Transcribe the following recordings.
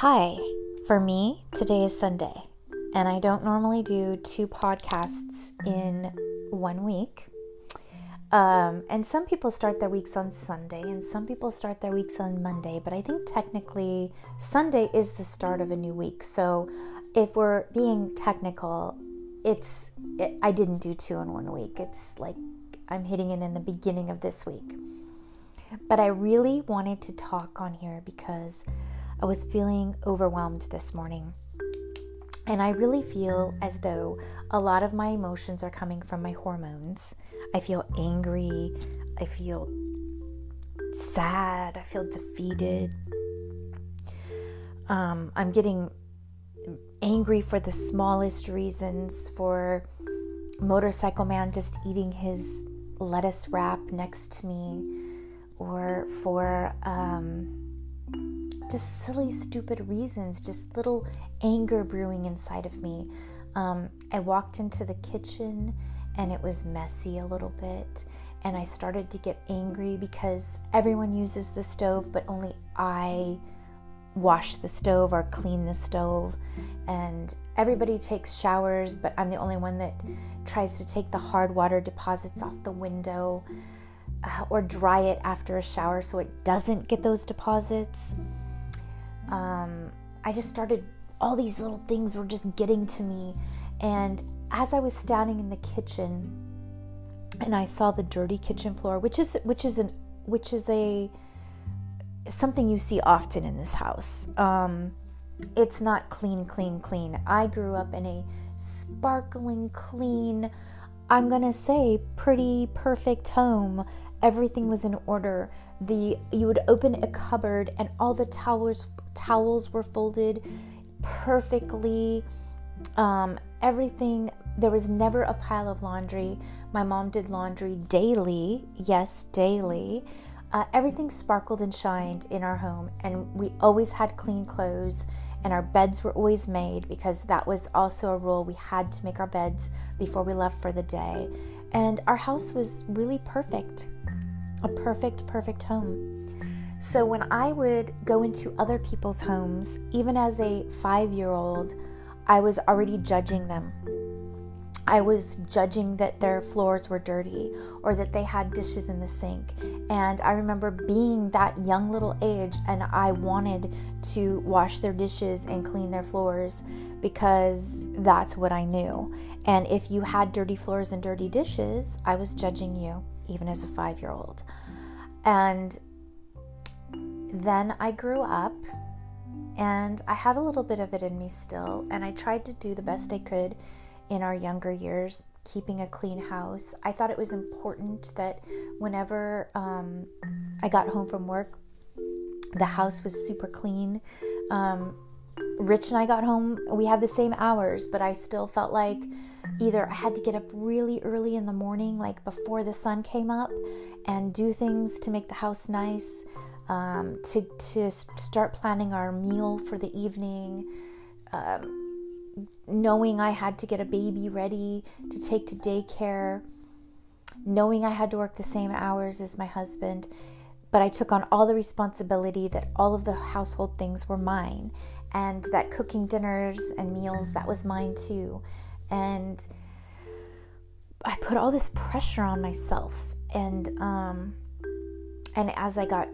Hi, for me, today is Sunday, and I don't normally do two podcasts in one week. Um, and some people start their weeks on Sunday, and some people start their weeks on Monday, but I think technically Sunday is the start of a new week. So if we're being technical, it's it, I didn't do two in one week. It's like I'm hitting it in the beginning of this week. But I really wanted to talk on here because I was feeling overwhelmed this morning. And I really feel as though a lot of my emotions are coming from my hormones. I feel angry. I feel sad. I feel defeated. Um, I'm getting angry for the smallest reasons, for Motorcycle Man just eating his lettuce wrap next to me, or for um, just silly, stupid reasons, just little anger brewing inside of me. Um, I walked into the kitchen and it was messy a little bit. And I started to get angry because everyone uses the stove, but only I wash the stove or clean the stove. And everybody takes showers, but I'm the only one that tries to take the hard water deposits off the window uh, or dry it after a shower so it doesn't get those deposits um, I just started, all these little things were just getting to me. And as I was standing in the kitchen and I saw the dirty kitchen floor, which is, which is an, which is a, something you see often in this house. Um, it's not clean, clean, clean. I grew up in a sparkling, clean, I'm to say pretty perfect home. Everything was in order. The you would open a cupboard and all the towels towels were folded perfectly. Um, everything, there was never a pile of laundry. My mom did laundry daily, yes, daily. Uh, everything sparkled and shined in our home, and we always had clean clothes, and our beds were always made because that was also a rule. We had to make our beds before we left for the day, and our house was really perfect a perfect, perfect home. So when I would go into other people's homes, even as a five year old, I was already judging them. I was judging that their floors were dirty or that they had dishes in the sink. And I remember being that young little age and I wanted to wash their dishes and clean their floors because that's what I knew. And if you had dirty floors and dirty dishes, I was judging you, even as a five year old. And then I grew up and I had a little bit of it in me still, and I tried to do the best I could in our younger years, keeping a clean house. I thought it was important that whenever um, I got home from work, the house was super clean. Um, Rich and I got home, we had the same hours, but I still felt like either I had to get up really early in the morning, like before the sun came up, and do things to make the house nice um, to, to start planning our meal for the evening, um, knowing I had to get a baby ready to take to daycare, knowing I had to work the same hours as my husband. But I took on all the responsibility that all of the household things were mine, and that cooking dinners and meals, that was mine too. And I put all this pressure on myself. And, um, and as I got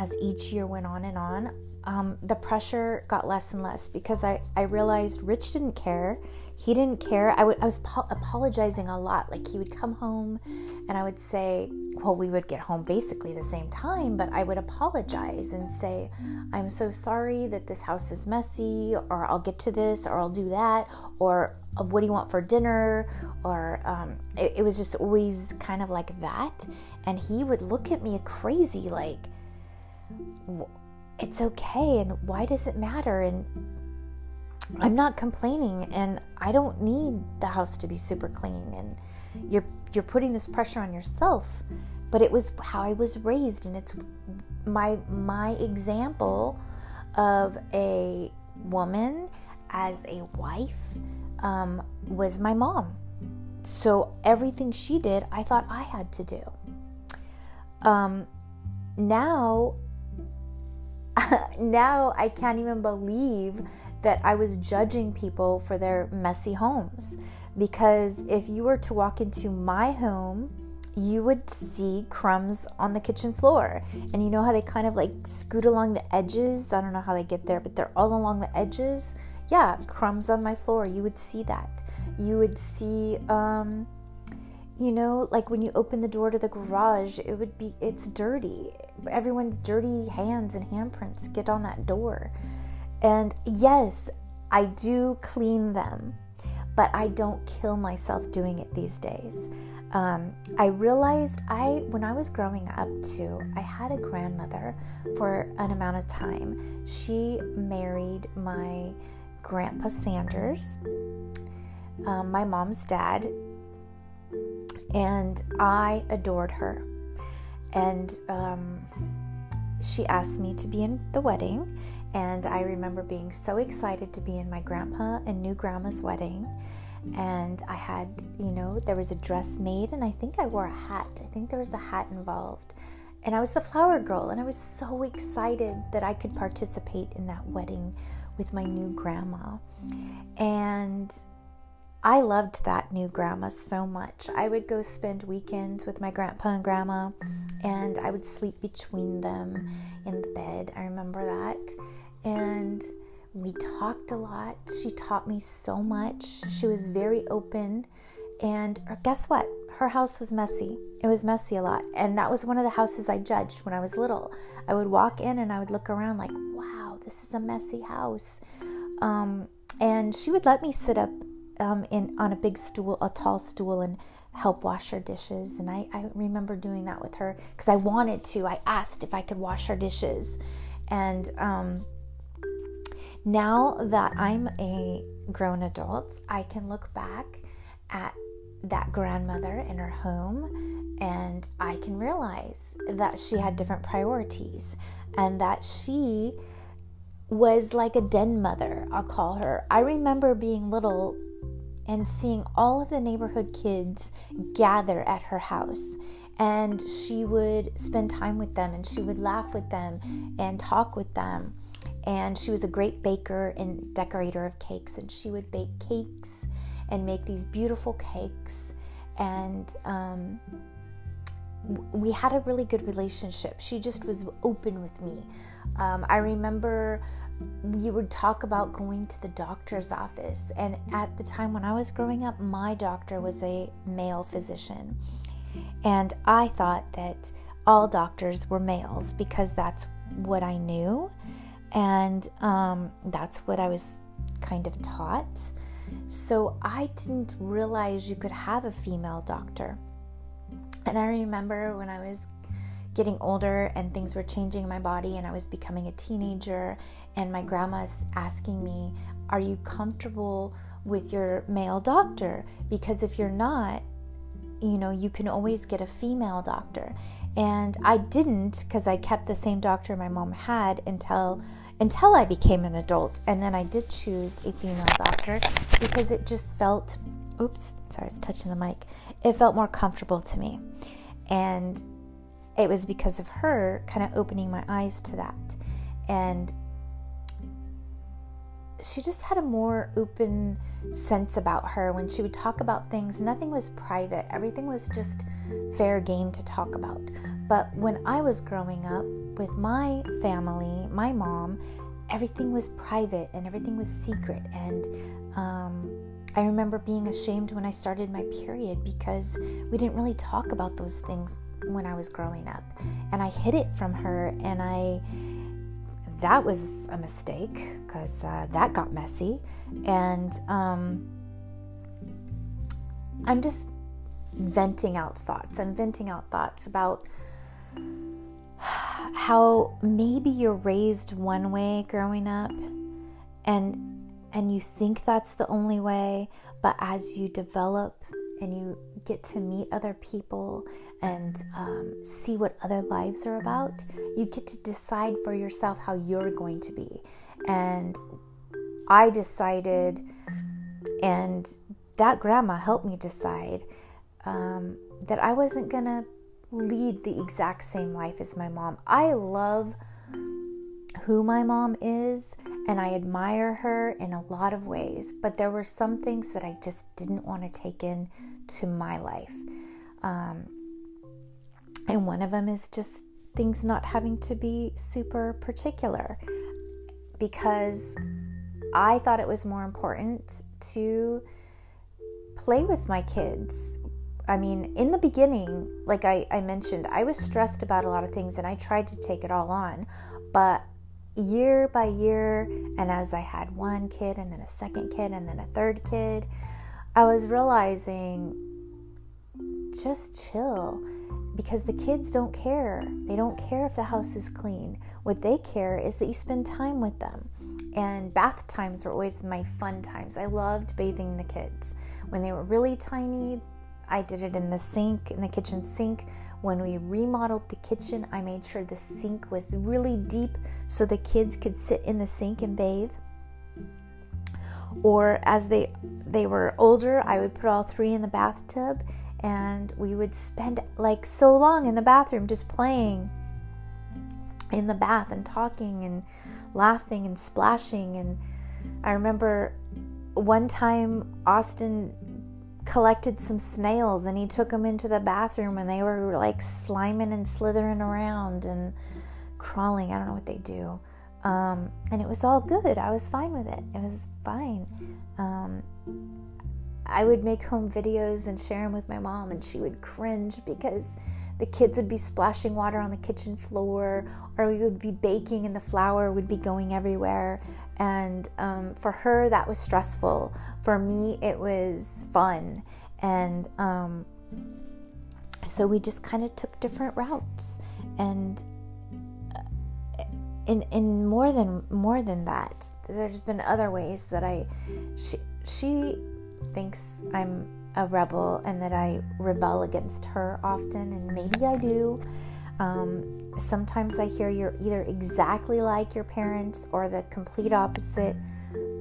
as each year went on and on, um, the pressure got less and less because I, I realized Rich didn't care. He didn't care. I, would, I was po- apologizing a lot. Like he would come home and I would say, well, we would get home basically the same time, but I would apologize and say, I'm so sorry that this house is messy, or I'll get to this, or I'll do that, or uh, what do you want for dinner? Or um, it, it was just always kind of like that. And he would look at me crazy, like, it's okay and why does it matter? And I'm not complaining and I don't need the house to be super clean and you're you're putting this pressure on yourself but it was how I was raised and it's my my example of a woman as a wife um, was my mom. So everything she did I thought I had to do. Um, now now I can't even believe that I was judging people for their messy homes. Because if you were to walk into my home, you would see crumbs on the kitchen floor. And you know how they kind of like scoot along the edges? I don't know how they get there, but they're all along the edges. Yeah, crumbs on my floor. You would see that. You would see, um, you know, like when you open the door to the garage, it would be, it's dirty. Everyone's dirty hands and handprints get on that door. And yes, I do clean them, but I don't kill myself doing it these days. Um, I realized I, when I was growing up too, I had a grandmother for an amount of time. She married my grandpa Sanders, um, my mom's dad, and I adored her. And um, she asked me to be in the wedding, and I remember being so excited to be in my grandpa and new grandma's wedding. And I had, you know, there was a dress made, and I think I wore a hat. I think there was a hat involved. And I was the flower girl, and I was so excited that I could participate in that wedding with my new grandma. And I loved that new grandma so much. I would go spend weekends with my grandpa and grandma, and I would sleep between them in the bed. I remember that and we talked a lot. She taught me so much. She was very open. And uh, guess what? Her house was messy. It was messy a lot. And that was one of the houses I judged when I was little. I would walk in and I would look around like, wow, this is a messy house. Um, and she would let me sit up um, in on a big stool, a tall stool, and help wash her dishes. And I, I remember doing that with her because I wanted to. I asked if I could wash her dishes. And um, now that I'm a grown adult, I can look back at that grandmother in her home and I can realize that she had different priorities and that she was like a den mother, I'll call her. I remember being little and seeing all of the neighborhood kids gather at her house. And she would spend time with them and she would laugh with them and talk with them. And she was a great baker and decorator of cakes and she would bake cakes and make these beautiful cakes. And um, we had a really good relationship. She just was open with me. Um, i remember we would talk about going to the doctor's office and at the time when i was growing up my doctor was a male physician and i thought that all doctors were males because that's what i knew and um, that's what I was kind of taught. So I didn't realize you could have a female doctor. And I remember when I was getting older and things were changing in my body and I was becoming a teenager, and my grandma's asking me, Are you comfortable with your male doctor? Because if you're not, you know, you can always get a female doctor. And I didn't because I kept the same doctor my mom had until until I became an adult. And then I did choose a female doctor because it just felt, oops, sorry, I was touching the mic. It felt more comfortable to me. And it was because of her kind of opening my eyes to that. And she just had a more open sense about her when she would talk about things. Nothing was private, everything was just fair game to talk about. But when I was growing up with my family, my mom, everything was private and everything was secret. And um, I remember being ashamed when I started my period because we didn't really talk about those things when I was growing up. And I hid it from her, and I that was a mistake because uh, that got messy. And um, I'm just venting out thoughts. I'm venting out thoughts about how maybe you're raised one way growing up and and you think that's the only way, but as you develop and you get to meet other people and um, see what other lives are about, you get to decide for yourself how you're going to be. And I decided, and that grandma helped me decide um, that I wasn't gonna lead the exact same life as my mom. I love who my mom is and I admire her in a lot of ways, but there were some things that I just didn't want to take in to my life. Um, and one of them is just things not having to be super particular because I thought it was more important to play with my kids. I mean, in the beginning, like I, I mentioned, I was stressed about a lot of things and I tried to take it all on. But year by year, and as I had one kid and then a second kid and then a third kid, I was realizing just chill because the kids don't care. They don't care if the house is clean. What they care is that you spend time with them. And bath times were always my fun times. I loved bathing the kids. When they were really tiny, I did it in the sink, in the kitchen sink. When we remodeled the kitchen, I made sure the sink was really deep so the kids could sit in the sink and bathe. Or as they they were older, I would put all three in the bathtub and we would spend like so long in the bathroom just playing in the bath and talking and laughing and splashing and I remember one time Austin collected some snails and he took them into the bathroom and they were like sliming and slithering around and crawling. I don't know what they do. Um, and it was all good. I was fine with it. It was fine. Um, I would make home videos and share them with my mom, and she would cringe because the kids would be splashing water on the kitchen floor, or we would be baking and the flour would be going everywhere. And um, for her, that was stressful. For me, it was fun. And um, so we just kind of took different routes. And uh, in, in more than more than that, there's been other ways that I she she thinks I'm a rebel and that I rebel against her often, and maybe I do. Um, sometimes I hear you're either exactly like your parents or the complete opposite.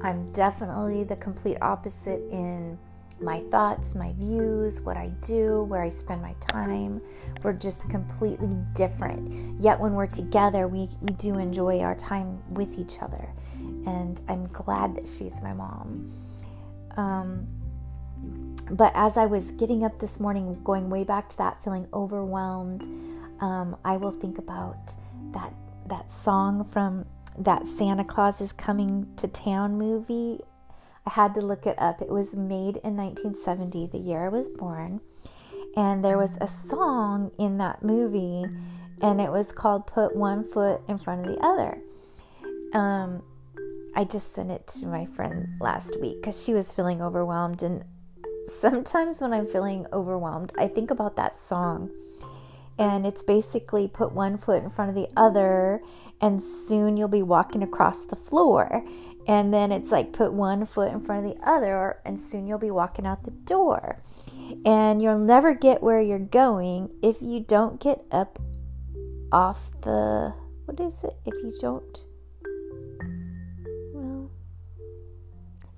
I'm definitely the complete opposite in my thoughts, my views, what I do, where I spend my time. We're just completely different. Yet when we're together, we, we do enjoy our time with each other. And I'm glad that she's my mom. Um, but as I was getting up this morning, going way back to that, feeling overwhelmed, um, I will think about that that song from that Santa Claus is Coming to Town movie. I had to look it up. It was made in 1970, the year I was born. And there was a song in that movie, and it was called Put One Foot in Front of the Other. Um, I just sent it to my friend last week because she was feeling overwhelmed. And sometimes when I'm feeling overwhelmed, I think about that song and it's basically put one foot in front of the other and soon you'll be walking across the floor. And then it's like put one foot in front of the other and soon you'll be walking out the door. And you'll never get where you're going if you don't get up off the what is it? If you don't well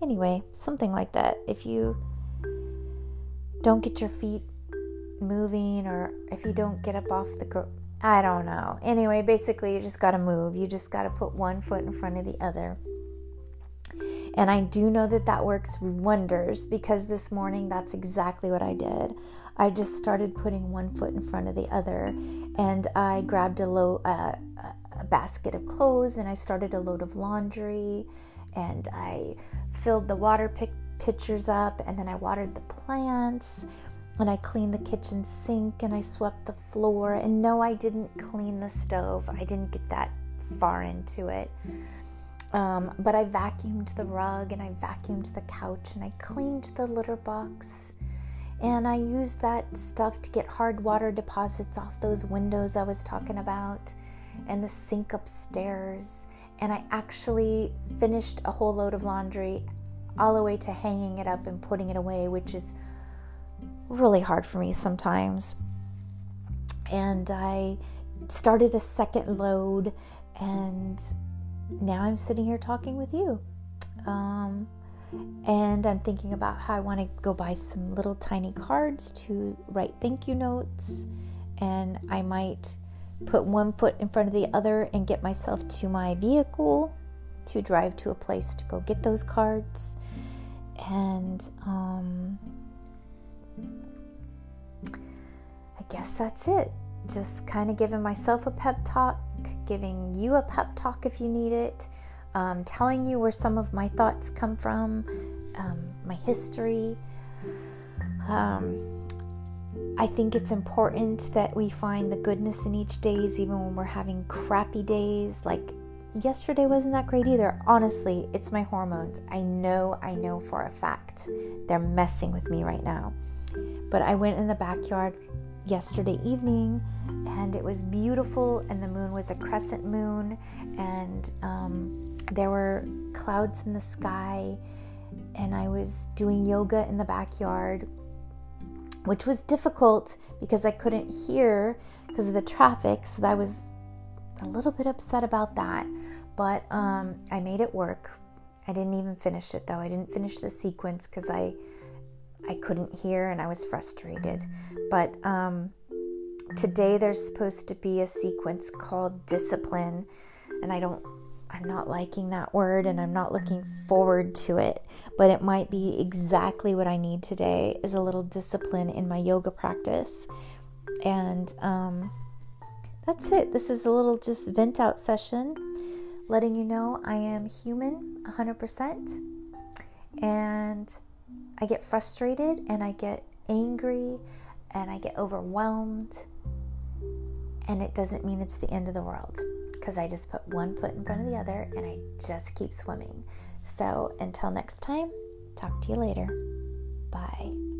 anyway something like that. If you don't get your feet moving or if you don't get up off the gro- I don't know. Anyway, basically you just got to move. You just got to put one foot in front of the other. And I do know that that works wonders because this morning that's exactly what I did. I just started putting one foot in front of the other and I grabbed a, lo- uh, a basket of clothes and I started a load of laundry and I filled the water pic- pitchers up and then I watered the plants and I cleaned the kitchen sink and I swept the floor. And no, I didn't clean the stove, I didn't get that far into it. Um, but I vacuumed the rug and I vacuumed the couch and I cleaned the litter box. And I used that stuff to get hard water deposits off those windows I was talking about and the sink upstairs. And I actually finished a whole load of laundry all the way to hanging it up and putting it away, which is really hard for me sometimes. And I started a second load, and now I'm sitting here talking with you. Um, and I'm thinking about how I want to go buy some little tiny cards to write thank you notes, and I might put one foot in front of the other and get myself to my vehicle to drive to a place to go get those cards. And um, guess that's it. Just kind of giving myself a pep talk, giving you a pep talk if you need it, um, telling you where some of my thoughts come from, um, my history. Um, I think it's important that we find the goodness in each days, even when we're having crappy days. Like yesterday wasn't that great either. Honestly, it's my hormones. I know, I know for a fact they're messing with me right now. But I went in the backyard yesterday evening and it was beautiful, and the moon was a crescent moon, and um, there were clouds in the sky, and I was doing yoga in the backyard which was difficult because I couldn't hear because of the traffic. So I was a little bit upset about that. But um, I made it work. I didn't even finish it though. I didn't finish the sequence because I I couldn't hear and I was frustrated. But um, today there's supposed to be a sequence called discipline, and I don't I'm not liking that word and I'm not looking forward to it, but it might be exactly what I need today is a little discipline in my yoga practice. And um, that's it. This is a little just vent out session, letting you know I am human 100%. And I get frustrated and I get angry and I get overwhelmed. And it doesn't mean it's the end of the world because I just put one foot in front of the other and I just keep swimming. So until next time, talk to you later. Bye.